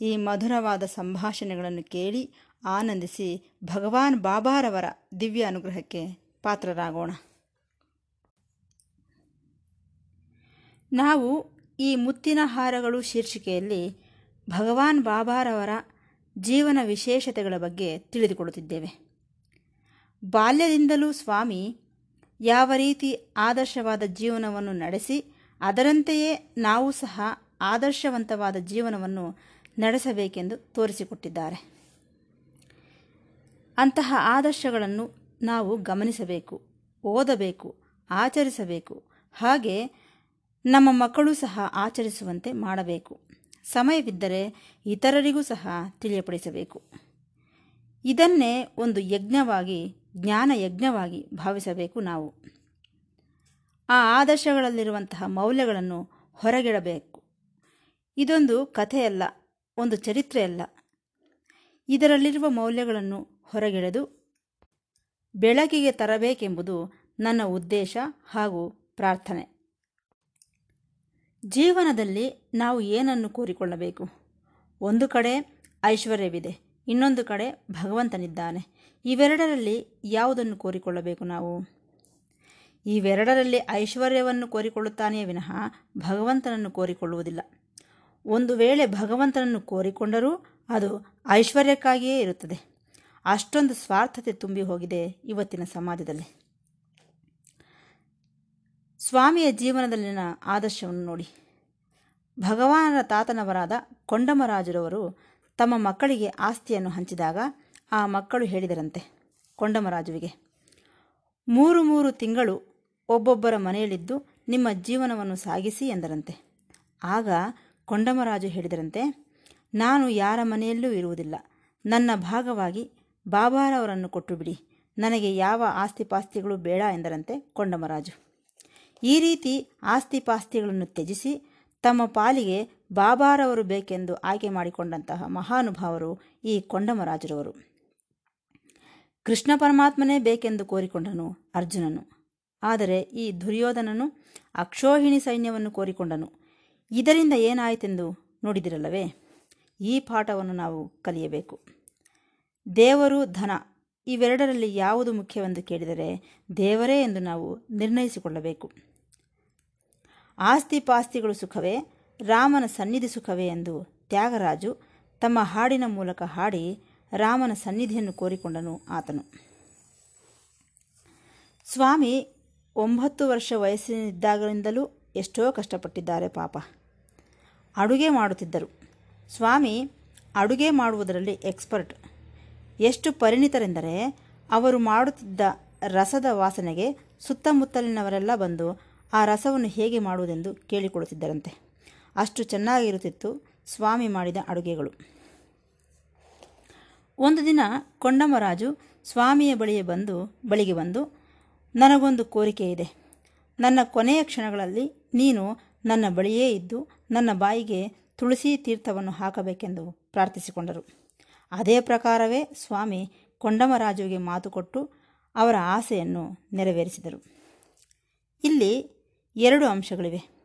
ಈ ಮಧುರವಾದ ಸಂಭಾಷಣೆಗಳನ್ನು ಕೇಳಿ ಆನಂದಿಸಿ ಭಗವಾನ್ ಬಾಬಾರವರ ದಿವ್ಯ ಅನುಗ್ರಹಕ್ಕೆ ಪಾತ್ರರಾಗೋಣ. ನಾವು ಈ ಮುತ್ತಿನ ಹಾರಗಳು ಶೀರ್ಷಿಕೆಯಲ್ಲಿ ಭಗವಾನ್ ಬಾಬಾರವರ ಜೀವನ ವಿಶೇಷತೆಗಳ ಬಗ್ಗೆ ತಿಳಿದುಕೊಳ್ಳುತ್ತಿದ್ದೇವೆ. ಬಾಲ್ಯದಿಂದಲೂ ಸ್ವಾಮಿ ಯಾವ ರೀತಿ ಆದರ್ಶವಾದ ಜೀವನವನ್ನು ನಡೆಸಿ ಅದರಂತೆಯೇ ನಾವು ಸಹ ಆದರ್ಶವಂತವಾದ ಜೀವನವನ್ನು ನಡೆಸಬೇಕೆಂದು ತೋರಿಸಿಕೊಟ್ಟಿದ್ದಾರೆ. ಅಂತಹ ಆದರ್ಶಗಳನ್ನು ನಾವು ಗಮನಿಸಬೇಕು, ಓದಬೇಕು, ಆಚರಿಸಬೇಕು. ಹಾಗೆ ನಮ್ಮ ಮಕ್ಕಳು ಸಹ ಆಚರಿಸುವಂತೆ ಮಾಡಬೇಕು. ಸಮಯವಿದ್ದರೆ ಇತರರಿಗೂ ಸಹ ತಿಳಿಯಪಡಿಸಬೇಕು. ಇದನ್ನೇ ಒಂದು ಯಜ್ಞವಾಗಿ, ಜ್ಞಾನ ಯಜ್ಞವಾಗಿ ಭಾವಿಸಬೇಕು ನಾವು. ಆ ಆದರ್ಶಗಳಲ್ಲಿರುವಂತಹ ಮೌಲ್ಯಗಳನ್ನು ಹೊರಗಿಡಬೇಕು. ಇದೊಂದು ಕಥೆಯಲ್ಲ. ಒಂದು ಚರಿತ್ರೆಯಲ್ಲ ಇದರಲ್ಲಿರುವ ಮೌಲ್ಯಗಳನ್ನು ಹೊರಗೆಳೆದು ಬೆಳಕಿಗೆ ತರಬೇಕೆಂಬುದು ನನ್ನ ಉದ್ದೇಶ ಹಾಗೂ ಪ್ರಾರ್ಥನೆ. ಜೀವನದಲ್ಲಿ ನಾವು ಏನನ್ನು ಕೋರಿಕೊಳ್ಳಬೇಕು? ಒಂದು ಕಡೆ ಐಶ್ವರ್ಯವಿದೆ, ಇನ್ನೊಂದು ಕಡೆ ಭಗವಂತನಿದ್ದಾನೆ. ಇವೆರಡರಲ್ಲಿ ಯಾವುದನ್ನು ಕೋರಿಕೊಳ್ಳಬೇಕು ನಾವು? ಇವೆರಡರಲ್ಲಿ ಐಶ್ವರ್ಯವನ್ನು ಕೋರಿಕೊಳ್ಳುತ್ತಾನೆಯೇ ವಿನಃ ಭಗವಂತನನ್ನು ಕೋರಿಕೊಳ್ಳುವುದಿಲ್ಲ. ಒಂದು ವೇಳೆ ಭಗವಂತನನ್ನು ಕೋರಿಕೊಂಡರೂ ಅದು ಐಶ್ವರ್ಯಕ್ಕಾಗಿಯೇ ಇರುತ್ತದೆ. ಅಷ್ಟೊಂದು ಸ್ವಾರ್ಥತೆ ತುಂಬಿ ಹೋಗಿದೆ ಇವತ್ತಿನ ಸಮಾಜದಲ್ಲಿ. ಸ್ವಾಮಿಯ ಜೀವನದಲ್ಲಿನ ಆದರ್ಶವನ್ನು ನೋಡಿ. ಭಗವಾನರ ತಾತನವರಾದ ಕೊಂಡಮರಾಜರವರು ತಮ್ಮ ಮಕ್ಕಳಿಗೆ ಆಸ್ತಿಯನ್ನು ಹಂಚಿದಾಗ ಆ ಮಕ್ಕಳು ಹೇಳಿದರಂತೆ ಕೊಂಡಮರಾಜುವಿಗೆ, ಮೂರು ಮೂರು ತಿಂಗಳು ಒಬ್ಬೊಬ್ಬರ ಮನೆಯಲ್ಲಿದ್ದು ನಿಮ್ಮ ಜೀವನವನ್ನು ಸಾಗಿಸಿ ಎಂದರಂತೆ. ಆಗ ಕೊಂಡಮರಾಜು ಹೇಳಿದರಂತೆ, ನಾನು ಯಾರ ಮನೆಯಲ್ಲೂ ಇರುವುದಿಲ್ಲ. ನನ್ನ ಭಾಗವಾಗಿ ಬಾಬಾರವರನ್ನು ಕೊಟ್ಟು ಬಿಡಿ ನನಗೆ ಯಾವ ಆಸ್ತಿಪಾಸ್ತಿಗಳು ಬೇಡ ಎಂದರಂತೆ ಕೊಂಡಮರಾಜು. ಈ ರೀತಿ ಆಸ್ತಿಪಾಸ್ತಿಗಳನ್ನು ತ್ಯಜಿಸಿ ತಮ್ಮ ಪಾಲಿಗೆ ಬಾಬಾರವರು ಬೇಕೆಂದು ಆಯ್ಕೆ ಮಾಡಿಕೊಂಡಂತಹ ಮಹಾನುಭಾವರು ಈ ಕೊಂಡಮರಾಜರವರು. ಕೃಷ್ಣ ಪರಮಾತ್ಮನೇ ಬೇಕೆಂದು ಕೋರಿಕೊಂಡನು ಅರ್ಜುನನು. ಆದರೆ ಈ ದುರ್ಯೋಧನನು ಅಕ್ಷೋಹಿಣಿ ಸೈನ್ಯವನ್ನು ಕೋರಿಕೊಂಡನು. ಇದರಿಂದ ಏನಾಯಿತೆಂದು ನೋಡಿದಿರಲ್ಲವೇ? ಈ ಪಾಠವನ್ನು ನಾವು ಕಲಿಯಬೇಕು. ದೇವರು ಧನ, ಇವೆರಡರಲ್ಲಿ ಯಾವುದು ಮುಖ್ಯವೆಂದು ಕೇಳಿದರೆ ದೇವರೇ ಎಂದು ನಾವು ನಿರ್ಣಯಿಸಿಕೊಳ್ಳಬೇಕು. ಆಸ್ತಿ ಪಾಸ್ತಿಗಳು ಸುಖವೇ, ರಾಮನ ಸನ್ನಿಧಿ ಸುಖವೇ ಎಂದು ತ್ಯಾಗರಾಜು ತಮ್ಮ ಹಾಡಿನ ಮೂಲಕ ಹಾಡಿ ರಾಮನ ಸನ್ನಿಧಿಯನ್ನು ಕೋರಿಕೊಂಡನು ಆತನು. ಸ್ವಾಮಿ, ಒಂಬತ್ತು ವರ್ಷ ವಯಸ್ಸಿನಿದ್ದಾಗಲಿಂದಲೂ ಎಷ್ಟೋ ಕಷ್ಟಪಟ್ಟಿದ್ದಾರೆ ಪಾಪ. ಅಡುಗೆ ಮಾಡುತ್ತಿದ್ದರು. ಸ್ವಾಮಿ, ಅಡುಗೆ ಮಾಡುವುದರಲ್ಲಿ ಎಕ್ಸ್ಪರ್ಟ್. ಎಷ್ಟು ಪರಿಣಿತರೆಂದರೆ, ಅವರು ಮಾಡುತ್ತಿದ್ದ ರಸದ ವಾಸನೆಗೆ ಸುತ್ತಮುತ್ತಲಿನವರೆಲ್ಲ ಬಂದು ಆ ರಸವನ್ನು ಹೇಗೆ ಮಾಡುವುದೆಂದು ಕೇಳಿಕೊಳ್ಳುತ್ತಿದ್ದರಂತೆ. ಅಷ್ಟು ಚೆನ್ನಾಗಿರುತ್ತಿತ್ತು ಸ್ವಾಮಿ ಮಾಡಿದ ಅಡುಗೆಗಳು. ಒಂದು ದಿನ ಕೊಂಡಮರಾಜು ಸ್ವಾಮಿಯ ಬಳಿಗೆ ಬಂದು ಬಳಿಗೆ ಬಂದು, ನನಗೊಂದು ಕೋರಿಕೆ ಇದೆ ನನ್ನ ಕೊನೆಯ ಕ್ಷಣಗಳಲ್ಲಿ ನೀನು ನನ್ನ ಬಳಿಯೇ ಇದ್ದು ನನ್ನ ಬಾಯಿಗೆ ತುಳಸಿ ತೀರ್ಥವನ್ನು ಹಾಕಬೇಕೆಂದು ಪ್ರಾರ್ಥಿಸಿಕೊಂಡರು. ಅದೇ ಪ್ರಕಾರವೇ ಸ್ವಾಮಿ ಕೊಂಡಮರಾಜುವಿಗೆ ಮಾತು ಕೊಟ್ಟು ಅವರ ಆಸೆಯನ್ನು ನೆರವೇರಿಸಿದರು. ಇಲ್ಲಿ ಎರಡು ಅಂಶಗಳಿವೆ.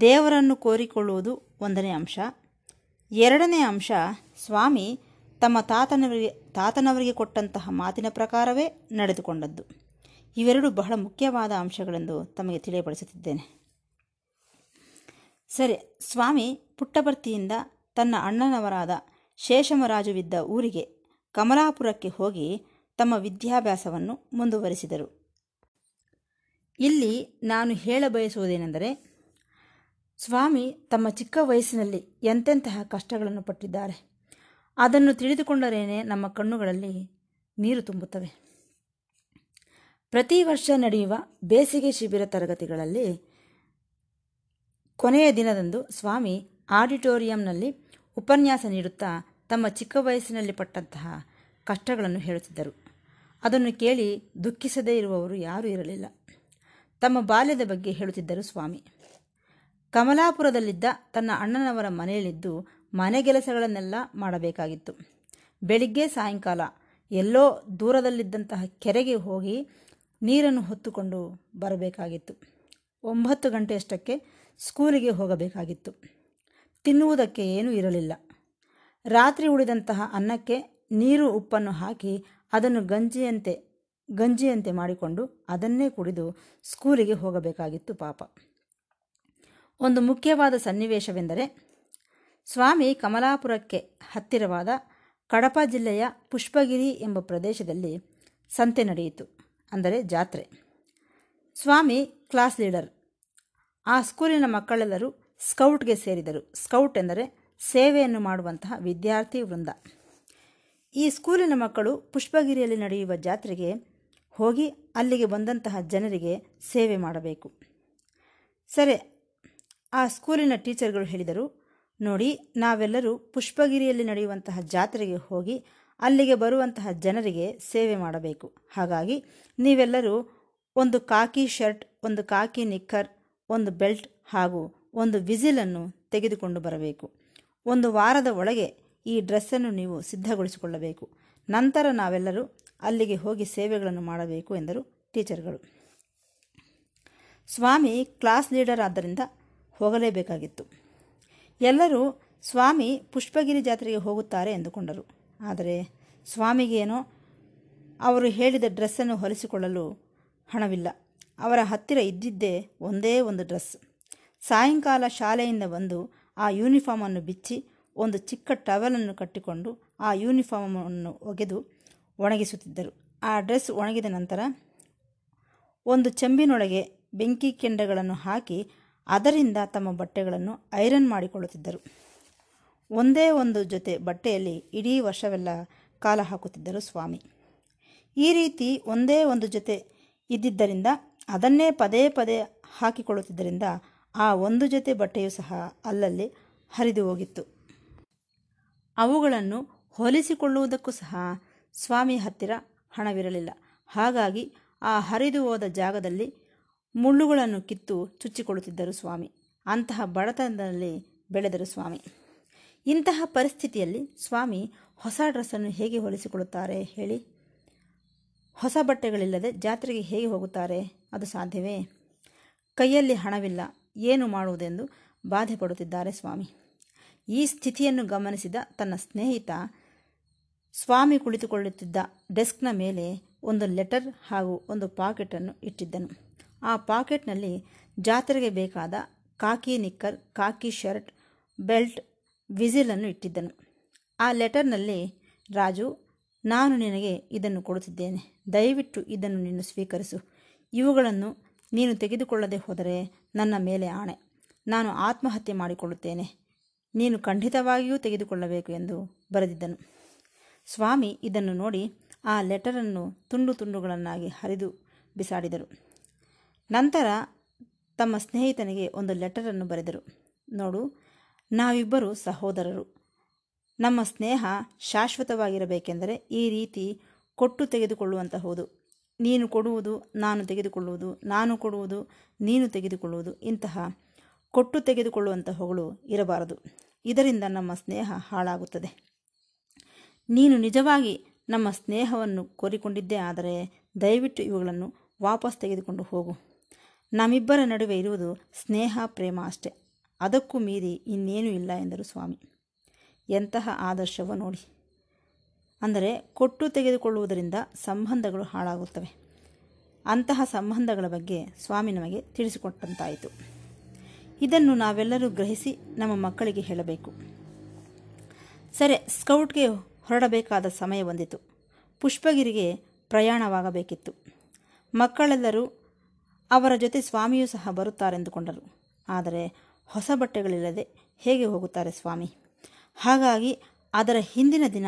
ದೇವರನ್ನು ಕೋರಿಕೊಳ್ಳುವುದು ಒಂದನೇ ಅಂಶ. ಎರಡನೇ ಅಂಶ, ಸ್ವಾಮಿ ತಮ್ಮ ತಾತನವರಿಗೆ ತಾತನವರಿಗೆ ಕೊಟ್ಟಂತಹ ಮಾತಿನ ಪ್ರಕಾರವೇ ನಡೆದುಕೊಂಡದ್ದು. ಇವೆರಡು ಬಹಳ ಮುಖ್ಯವಾದ ಅಂಶಗಳೆಂದು ತಮಗೆ ತಿಳಿಯಪಡಿಸುತ್ತಿದ್ದೇನೆ. ಸರಿ, ಸ್ವಾಮಿ ಪುಟ್ಟಭರ್ತಿಯಿಂದ ತನ್ನ ಅಣ್ಣನವರಾದ ಶೇಷಮರಾಜುವಿದ್ದ ಊರಿಗೆ ಕಮಲಾಪುರಕ್ಕೆ ಹೋಗಿ ತಮ್ಮ ವಿದ್ಯಾಭ್ಯಾಸವನ್ನು ಮುಂದುವರಿಸಿದರು. ಇಲ್ಲಿ ನಾನು ಹೇಳ ಬಯಸುವುದೇನೆಂದರೆ, ಸ್ವಾಮಿ ತಮ್ಮ ಚಿಕ್ಕ ವಯಸ್ಸಿನಲ್ಲಿ ಎಂತೆಂತಹ ಕಷ್ಟಗಳನ್ನು ಪಟ್ಟಿದ್ದಾರೆ. ಅದನ್ನು ತಿಳಿದುಕೊಂಡರೇನೆ ನಮ್ಮ ಕಣ್ಣುಗಳಲ್ಲಿ ನೀರು ತುಂಬುತ್ತವೆ. ಪ್ರತಿ ವರ್ಷ ನಡೆಯುವ ಬೇಸಿಗೆ ಶಿಬಿರ ತರಗತಿಗಳಲ್ಲಿ ಕೊನೆಯ ದಿನದಂದು ಸ್ವಾಮಿ ಆಡಿಟೋರಿಯಂನಲ್ಲಿ ಉಪನ್ಯಾಸ ನೀಡುತ್ತಾ ತಮ್ಮ ಚಿಕ್ಕ ವಯಸ್ಸಿನಲ್ಲಿ ಪಟ್ಟಂತಹ ಕಷ್ಟಗಳನ್ನು ಹೇಳುತ್ತಿದ್ದರು. ಅದನ್ನು ಕೇಳಿ ದುಃಖಿಸದೇ ಇರುವವರು ಯಾರೂ ಇರಲಿಲ್ಲ. ತಮ್ಮ ಬಾಲ್ಯದ ಬಗ್ಗೆ ಹೇಳುತ್ತಿದ್ದರು ಸ್ವಾಮಿ. ಕಮಲಾಪುರದಲ್ಲಿದ್ದ ತನ್ನ ಅಣ್ಣನವರ ಮನೆಯಲ್ಲಿದ್ದು ಮನೆಗೆಲಸಗಳನ್ನೆಲ್ಲ ಮಾಡಬೇಕಾಗಿತ್ತು. ಬೆಳಿಗ್ಗೆ ಸಾಯಂಕಾಲ ಎಲ್ಲೋ ದೂರದಲ್ಲಿದ್ದಂತಹ ಕೆರೆಗೆ ಹೋಗಿ ನೀರನ್ನು ಹೊತ್ತುಕೊಂಡು ಬರಬೇಕಾಗಿತ್ತು. ಒಂಬತ್ತು ಗಂಟೆಯಷ್ಟಕ್ಕೆ ಸ್ಕೂಲಿಗೆ ಹೋಗಬೇಕಾಗಿತ್ತು. ತಿನ್ನುವುದಕ್ಕೆ ಏನೂ ಇರಲಿಲ್ಲ. ರಾತ್ರಿ ಉಳಿದಂತಹ ಅನ್ನಕ್ಕೆ ನೀರು ಉಪ್ಪನ್ನು ಹಾಕಿ ಅದನ್ನು ಗಂಜಿಯಂತೆ ಗಂಜಿಯಂತೆ ಮಾಡಿಕೊಂಡು ಅದನ್ನೇ ಕುಡಿದು ಸ್ಕೂಲಿಗೆ ಹೋಗಬೇಕಾಗಿತ್ತು ಪಾಪ. ಒಂದು ಮುಖ್ಯವಾದ ಸನ್ನಿವೇಶವೆಂದರೆ ಸ್ವಾಮಿ ಕಮಲಾಪುರಕ್ಕೆ ಹತ್ತಿರವಾದ ಕಡಪ ಜಿಲ್ಲೆಯ ಪುಷ್ಪಗಿರಿ ಎಂಬ ಪ್ರದೇಶದಲ್ಲಿ ಸಂತೆ ನಡೆಯಿತು, ಅಂದರೆ ಜಾತ್ರೆ. Swami class leader. ಆ ಸ್ಕೂಲಿನ ಮಕ್ಕಳೆಲ್ಲರೂ ಸ್ಕೌಟ್ಗೆ ಸೇರಿದರು. ಸ್ಕೌಟ್ ಎಂದರೆ ಸೇವೆಯನ್ನು ಮಾಡುವಂತಹ ವಿದ್ಯಾರ್ಥಿ ವೃಂದ. ಈ ಸ್ಕೂಲಿನ ಮಕ್ಕಳು ಪುಷ್ಪಗಿರಿಯಲ್ಲಿ ನಡೆಯುವ ಜಾತ್ರೆಗೆ ಹೋಗಿ ಅಲ್ಲಿಗೆ ಬಂದಂತಹ ಜನರಿಗೆ ಸೇವೆ ಮಾಡಬೇಕು. ಸರಿ, ಆ ಸ್ಕೂಲಿನ ಟೀಚರ್ಗಳು ಹೇಳಿದರು, ನೋಡಿ, ನಾವೆಲ್ಲರೂ ಪುಷ್ಪಗಿರಿಯಲ್ಲಿ ನಡೆಯುವಂತಹ ಜಾತ್ರೆಗೆ ಹೋಗಿ ಅಲ್ಲಿಗೆ ಬರುವಂತಹ ಜನರಿಗೆ ಸೇವೆ ಮಾಡಬೇಕು. ಹಾಗಾಗಿ ನೀವೆಲ್ಲರೂ ಒಂದು ಕಾಕಿ ಶರ್ಟ್, ಒಂದು ಕಾಕಿ ನಿಕ್ಕರ್ ಒಂದು ಬೆಲ್ಟ್ ಹಾಗೂ ಒಂದು ವಿಸಿಲನ್ನು ತೆಗೆದುಕೊಂಡು ಬರಬೇಕು. ಒಂದು ವಾರದ ಒಳಗೆ ಈ ಡ್ರೆಸ್ಸನ್ನು ನೀವು ಸಿದ್ಧಗೊಳಿಸಿಕೊಳ್ಳಬೇಕು. ನಂತರ ನಾವೆಲ್ಲರೂ ಅಲ್ಲಿಗೆ ಹೋಗಿ ಸೇವೆಗಳನ್ನು ಮಾಡಬೇಕು ಎಂದರು ಟೀಚರ್ಗಳು. ಸ್ವಾಮಿ ಕ್ಲಾಸ್ ಲೀಡರ್ ಆದ್ದರಿಂದ ಹೋಗಲೇಬೇಕಾಗಿತ್ತು. ಎಲ್ಲರೂ ಸ್ವಾಮಿ ಪುಷ್ಪಗಿರಿ ಜಾತ್ರೆಗೆ ಹೋಗುತ್ತಾರೆ ಎಂದುಕೊಂಡರು. ಆದರೆ ಸ್ವಾಮಿಗೇನೋ ಅವರು ಹೇಳಿದ ಡ್ರೆಸ್ಸನ್ನು ಹೊಲಿಸಿಕೊಳ್ಳಲು ಹಣವಿಲ್ಲ. ಅವರ ಹತ್ತಿರ ಇದ್ದಿದ್ದೇ ಒಂದೇ ಒಂದು ಡ್ರೆಸ್. ಸಾಯಂಕಾಲ ಶಾಲೆಯಿಂದ ಬಂದು ಆ ಯೂನಿಫಾರ್ಮನ್ನು ಬಿಚ್ಚಿ ಒಂದು ಚಿಕ್ಕ ಟವೆಲನ್ನು ಕಟ್ಟಿಕೊಂಡು ಆ ಯೂನಿಫಾರ್ಮನ್ನು ಒಗೆದು ಒಣಗಿಸುತ್ತಿದ್ದರು. ಆ ಡ್ರೆಸ್ ಒಣಗಿದ ನಂತರ ಒಂದು ಚೆಂಬಿನೊಳಗೆ ಬೆಂಕಿ ಕೆಂಡಗಳನ್ನು ಹಾಕಿ ಅದರಿಂದ ತಮ್ಮ ಬಟ್ಟೆಗಳನ್ನು ಐರನ್ ಮಾಡಿಕೊಳ್ಳುತ್ತಿದ್ದರು. ಒಂದೇ ಒಂದು ಜೊತೆ ಬಟ್ಟೆಯಲ್ಲಿ ಇಡೀ ವರ್ಷವೆಲ್ಲ ಕಾಲ ಹಾಕುತ್ತಿದ್ದರು ಸ್ವಾಮಿ. ಈ ರೀತಿ ಒಂದೇ ಒಂದು ಜೊತೆ ಇದ್ದಿದ್ದರಿಂದ ಅದನ್ನೇ ಪದೇ ಪದೇ ಹಾಕಿಕೊಳ್ಳುತ್ತಿದ್ದರಿಂದ ಆ ಒಂದು ಜೊತೆ ಬಟ್ಟೆಯು ಸಹ ಅಲ್ಲಲ್ಲಿ ಹರಿದು ಹೋಗಿತ್ತು. ಅವುಗಳನ್ನು ಹೊಲಿಸಿಕೊಳ್ಳುವುದಕ್ಕೂ ಸಹ ಸ್ವಾಮಿ ಹತ್ತಿರ ಹಣವಿರಲಿಲ್ಲ. ಹಾಗಾಗಿ ಆ ಹರಿದು ಹೋದ ಜಾಗದಲ್ಲಿ ಮುಳ್ಳುಗಳನ್ನು ಕಿತ್ತು ಚುಚ್ಚಿಕೊಳ್ಳುತ್ತಿದ್ದರು ಸ್ವಾಮಿ. ಅಂತಹ ಬಡತನದಲ್ಲಿ ಬೆಳೆದರು ಸ್ವಾಮಿ. ಇಂತಹ ಪರಿಸ್ಥಿತಿಯಲ್ಲಿ ಸ್ವಾಮಿ ಹೊಸ ಡ್ರೆಸ್ಸನ್ನು ಹೇಗೆ ಹೊಲಿಸಿಕೊಳ್ಳುತ್ತಾರೆ ಹೇಳಿ? ಹೊಸ ಬಟ್ಟೆಗಳಿಲ್ಲದೆ ಜಾತ್ರೆಗೆ ಹೇಗೆ ಹೋಗುತ್ತಾರೆ? ಅದು ಸಾಧ್ಯವೇ? ಕೈಯಲ್ಲಿ ಹಣವಿಲ್ಲ. ಏನು ಮಾಡುವುದೆಂದು ಬಾಧೆ ಪಡುತ್ತಿದ್ದಾರೆ ಸ್ವಾಮಿ. ಈ ಸ್ಥಿತಿಯನ್ನು ಗಮನಿಸಿದ ತನ್ನ ಸ್ನೇಹಿತ, ಸ್ವಾಮಿ ಕುಳಿತುಕೊಳ್ಳುತ್ತಿದ್ದ ಡೆಸ್ಕ್ನ ಮೇಲೆ ಒಂದು ಲೆಟರ್ ಹಾಗೂ ಒಂದು ಪಾಕೆಟನ್ನು ಇಟ್ಟಿದ್ದನು. ಆ ಪಾಕೆಟ್ನಲ್ಲಿ ಜಾತ್ರೆಗೆ ಬೇಕಾದ khaki knicker khaki shirt, belt, ವಿಸಿಲನ್ನು ಇಟ್ಟಿದ್ದನು. ಆ ಲೆಟರ್ನಲ್ಲಿ ರಾಜು ನಾನು ನಿನಗೆ ಇದನ್ನು ಕೊಡುತ್ತಿದ್ದೇನೆ. ದಯವಿಟ್ಟು ಇದನ್ನು ನೀನು ಸ್ವೀಕರಿಸು. ಇವುಗಳನ್ನು ನೀನು ತೆಗೆದುಕೊಳ್ಳದೆ ಹೋದರೆ ನನ್ನ ಮೇಲೆ ಆಣೆ. ನಾನು ಆತ್ಮಹತ್ಯೆ ಮಾಡಿಕೊಳ್ಳುತ್ತೇನೆ. ನೀನು ಖಂಡಿತವಾಗಿಯೂ ತೆಗೆದುಕೊಳ್ಳಬೇಕು ಎಂದು ಬರೆದಿದ್ದನು. ಸ್ವಾಮಿ ಇದನ್ನು ನೋಡಿ ಆ ಲೆಟರನ್ನು ತುಂಡು ತುಂಡುಗಳನ್ನಾಗಿ ಹರಿದು ಬಿಸಾಡಿದರು. ನಂತರ ತಮ್ಮ ಸ್ನೇಹಿತನಿಗೆ ಒಂದು ಲೆಟರನ್ನು ಬರೆದರು. ನೋಡು, ನಾವಿಬ್ಬರು ಸಹೋದರರು. ನಮ್ಮ ಸ್ನೇಹ ಶಾಶ್ವತವಾಗಿರಬೇಕೆಂದರೆ ಈ ರೀತಿ ಕೊಟ್ಟು ತೆಗೆದುಕೊಳ್ಳುವಂತಹುದು. ನೀನು ಕೊಡುವುದು, ನಾನು ತೆಗೆದುಕೊಳ್ಳುವುದು, ನಾನು ಕೊಡುವುದು, ನೀನು ತೆಗೆದುಕೊಳ್ಳುವುದು ಇಂತಹ ಕೊಟ್ಟು ತೆಗೆದುಕೊಳ್ಳುವಂತಹವುಗಳು ಇರಬಾರದು. ಇದರಿಂದ ನಮ್ಮ ಸ್ನೇಹ ಹಾಳಾಗುತ್ತದೆ. ನೀನು ನಿಜವಾಗಿ ನಮ್ಮ ಸ್ನೇಹವನ್ನು ಕೋರಿಕೊಂಡಿದ್ದೇ ಆದರೆ ದಯವಿಟ್ಟು ಇವುಗಳನ್ನು ವಾಪಸ್ ತೆಗೆದುಕೊಂಡು ಹೋಗು. ನಮ್ಮಿಬ್ಬರ ನಡುವೆ ಇರುವುದು ಸ್ನೇಹ, ಪ್ರೇಮ ಅಷ್ಟೆ. ಅದಕ್ಕೂ ಮೀರಿ ಇನ್ನೇನೂ ಇಲ್ಲ ಎಂದರು ಸ್ವಾಮಿ. ಎಂತಹ ಆದರ್ಶವೋ ನೋಡಿ. ಅಂದರೆ ಕೊಟ್ಟು ತೆಗೆದುಕೊಳ್ಳುವುದರಿಂದ ಸಂಬಂಧಗಳು ಹಾಳಾಗುತ್ತವೆ. ಅಂತಹ ಸಂಬಂಧಗಳ ಬಗ್ಗೆ ಸ್ವಾಮಿ ನಮಗೆ ತಿಳಿಸಿಕೊಟ್ಟಂತಾಯಿತು. ಇದನ್ನು ನಾವೆಲ್ಲರೂ ಗ್ರಹಿಸಿ ನಮ್ಮ ಮಕ್ಕಳಿಗೆ ಹೇಳಬೇಕು. ಸರಿ, ಸ್ಕೌಟ್ಗೆ ಹೊರಡಬೇಕಾದ ಸಮಯ ಬಂದಿತು. ಪುಷ್ಪಗಿರಿಗೆ ಪ್ರಯಾಣವಾಗಬೇಕಿತ್ತು. ಮಕ್ಕಳೆಲ್ಲರೂ ಅವರ ಜೊತೆ ಸ್ವಾಮಿಯೂ ಸಹ ಬರುತ್ತಾರೆಂದುಕೊಂಡರು. ಆದರೆ ಹೊಸ ಬಟ್ಟೆಗಳಿಲ್ಲದೆ ಹೇಗೆ ಹೋಗುತ್ತಾರೆ ಸ್ವಾಮಿ? ಹಾಗಾಗಿ ಅದರ ಹಿಂದಿನ ದಿನ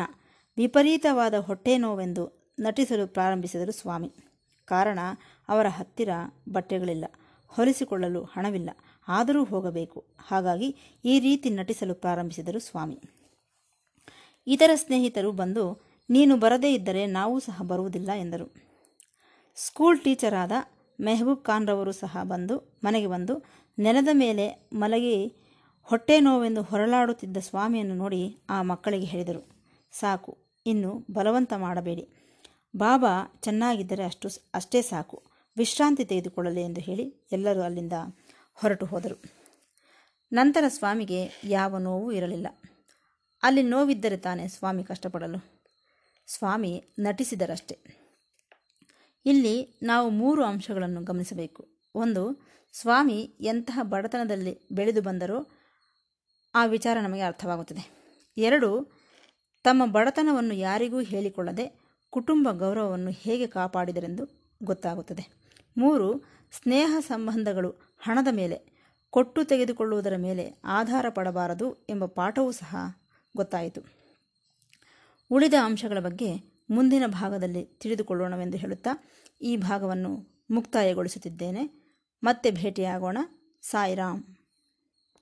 ವಿಪರೀತವಾದ ಹೊಟ್ಟೆ ನೋವೆಂದು ನಟಿಸಲು ಪ್ರಾರಂಭಿಸಿದರು ಸ್ವಾಮಿ. ಕಾರಣ, ಅವರ ಹತ್ತಿರ ಬಟ್ಟೆಗಳಿಲ್ಲ. ಹೊಲಿಸಿಕೊಳ್ಳಲು ಹಣವಿಲ್ಲ. ಆದರೂ ಹೋಗಬೇಕು. ಹಾಗಾಗಿ ಈ ರೀತಿ ನಟಿಸಲು ಪ್ರಾರಂಭಿಸಿದರು ಸ್ವಾಮಿ. ಇತರ ಸ್ನೇಹಿತರು ಬಂದು, ನೀನು ಬರದೇ ಇದ್ದರೆ ನಾವೂ ಸಹ ಬರುವುದಿಲ್ಲ ಎಂದರು. ಸ್ಕೂಲ್ ಟೀಚರಾದ ಮೆಹಬೂಬ್ ಖಾನ್ರವರು ಸಹ ಬಂದು, ಮನೆಗೆ ಬಂದು ನೆಲದ ಮೇಲೆ ಮಲಗಿ ಹೊಟ್ಟೆ ನೋವೆಂದು ಹೊರಳಾಡುತ್ತಿದ್ದ ಸ್ವಾಮಿಯನ್ನು ನೋಡಿ ಆ ಮಕ್ಕಳಿಗೆ ಹೇಳಿದರು, ಸಾಕು, ಇನ್ನು ಬಲವಂತ ಮಾಡಬೇಡಿ. ಬಾಬಾ ಚೆನ್ನಾಗಿದ್ದರೆ ಅಷ್ಟು ಅಷ್ಟೇ ಸಾಕು. ವಿಶ್ರಾಂತಿ ತೆಗೆದುಕೊಳ್ಳಲಿ ಎಂದು ಹೇಳಿ ಎಲ್ಲರೂ ಅಲ್ಲಿಂದ ಹೊರಟು ಹೋದರು. ನಂತರ ಸ್ವಾಮಿಗೆ ಯಾವ ನೋವು ಇರಲಿಲ್ಲ. ಅಲ್ಲಿ ನೋವಿದ್ದರೆ ತಾನೇ ಸ್ವಾಮಿ ಕಷ್ಟಪಡಲು. ಸ್ವಾಮಿ ನಟಿಸಿದರಷ್ಟೆ. ಇಲ್ಲಿ ನಾವು ಮೂರು ಅಂಶಗಳನ್ನು ಗಮನಿಸಬೇಕು. ಒಂದು, ಸ್ವಾಮಿ ಎಂತಹ ಬಡತನದಲ್ಲಿ ಬೆಳೆದು ಬಂದರೋ ಆ ವಿಚಾರ ನಮಗೆ ಅರ್ಥವಾಗುತ್ತದೆ. ಎರಡು, ತಮ್ಮ ಬಡತನವನ್ನು ಯಾರಿಗೂ ಹೇಳಿಕೊಳ್ಳದೆ ಕುಟುಂಬ ಗೌರವವನ್ನು ಹೇಗೆ ಕಾಪಾಡಿದರೆಂದು ಗೊತ್ತಾಗುತ್ತದೆ. ಮೂರು, ಸ್ನೇಹ ಸಂಬಂಧಗಳು ಹಣದ ಮೇಲೆ, ಕೊಟ್ಟು ತೆಗೆದುಕೊಳ್ಳುವುದರ ಮೇಲೆ ಆಧಾರ ಪಡಬಾರದು ಎಂಬ ಪಾಠವೂ ಸಹ ಗೊತ್ತಾಯಿತು. ಉಳಿದ ಅಂಶಗಳ ಬಗ್ಗೆ ಮುಂದಿನ ಭಾಗದಲ್ಲಿ ತಿಳಿದುಕೊಳ್ಳೋಣವೆಂದು ಹೇಳುತ್ತಾ ಈ ಭಾಗವನ್ನು ಮುಕ್ತಾಯಗೊಳಿಸುತ್ತಿದ್ದೇನೆ. ಮತ್ತೆ ಭೇಟಿಯಾಗೋಣ. ಸಾಯಿರಾಮ್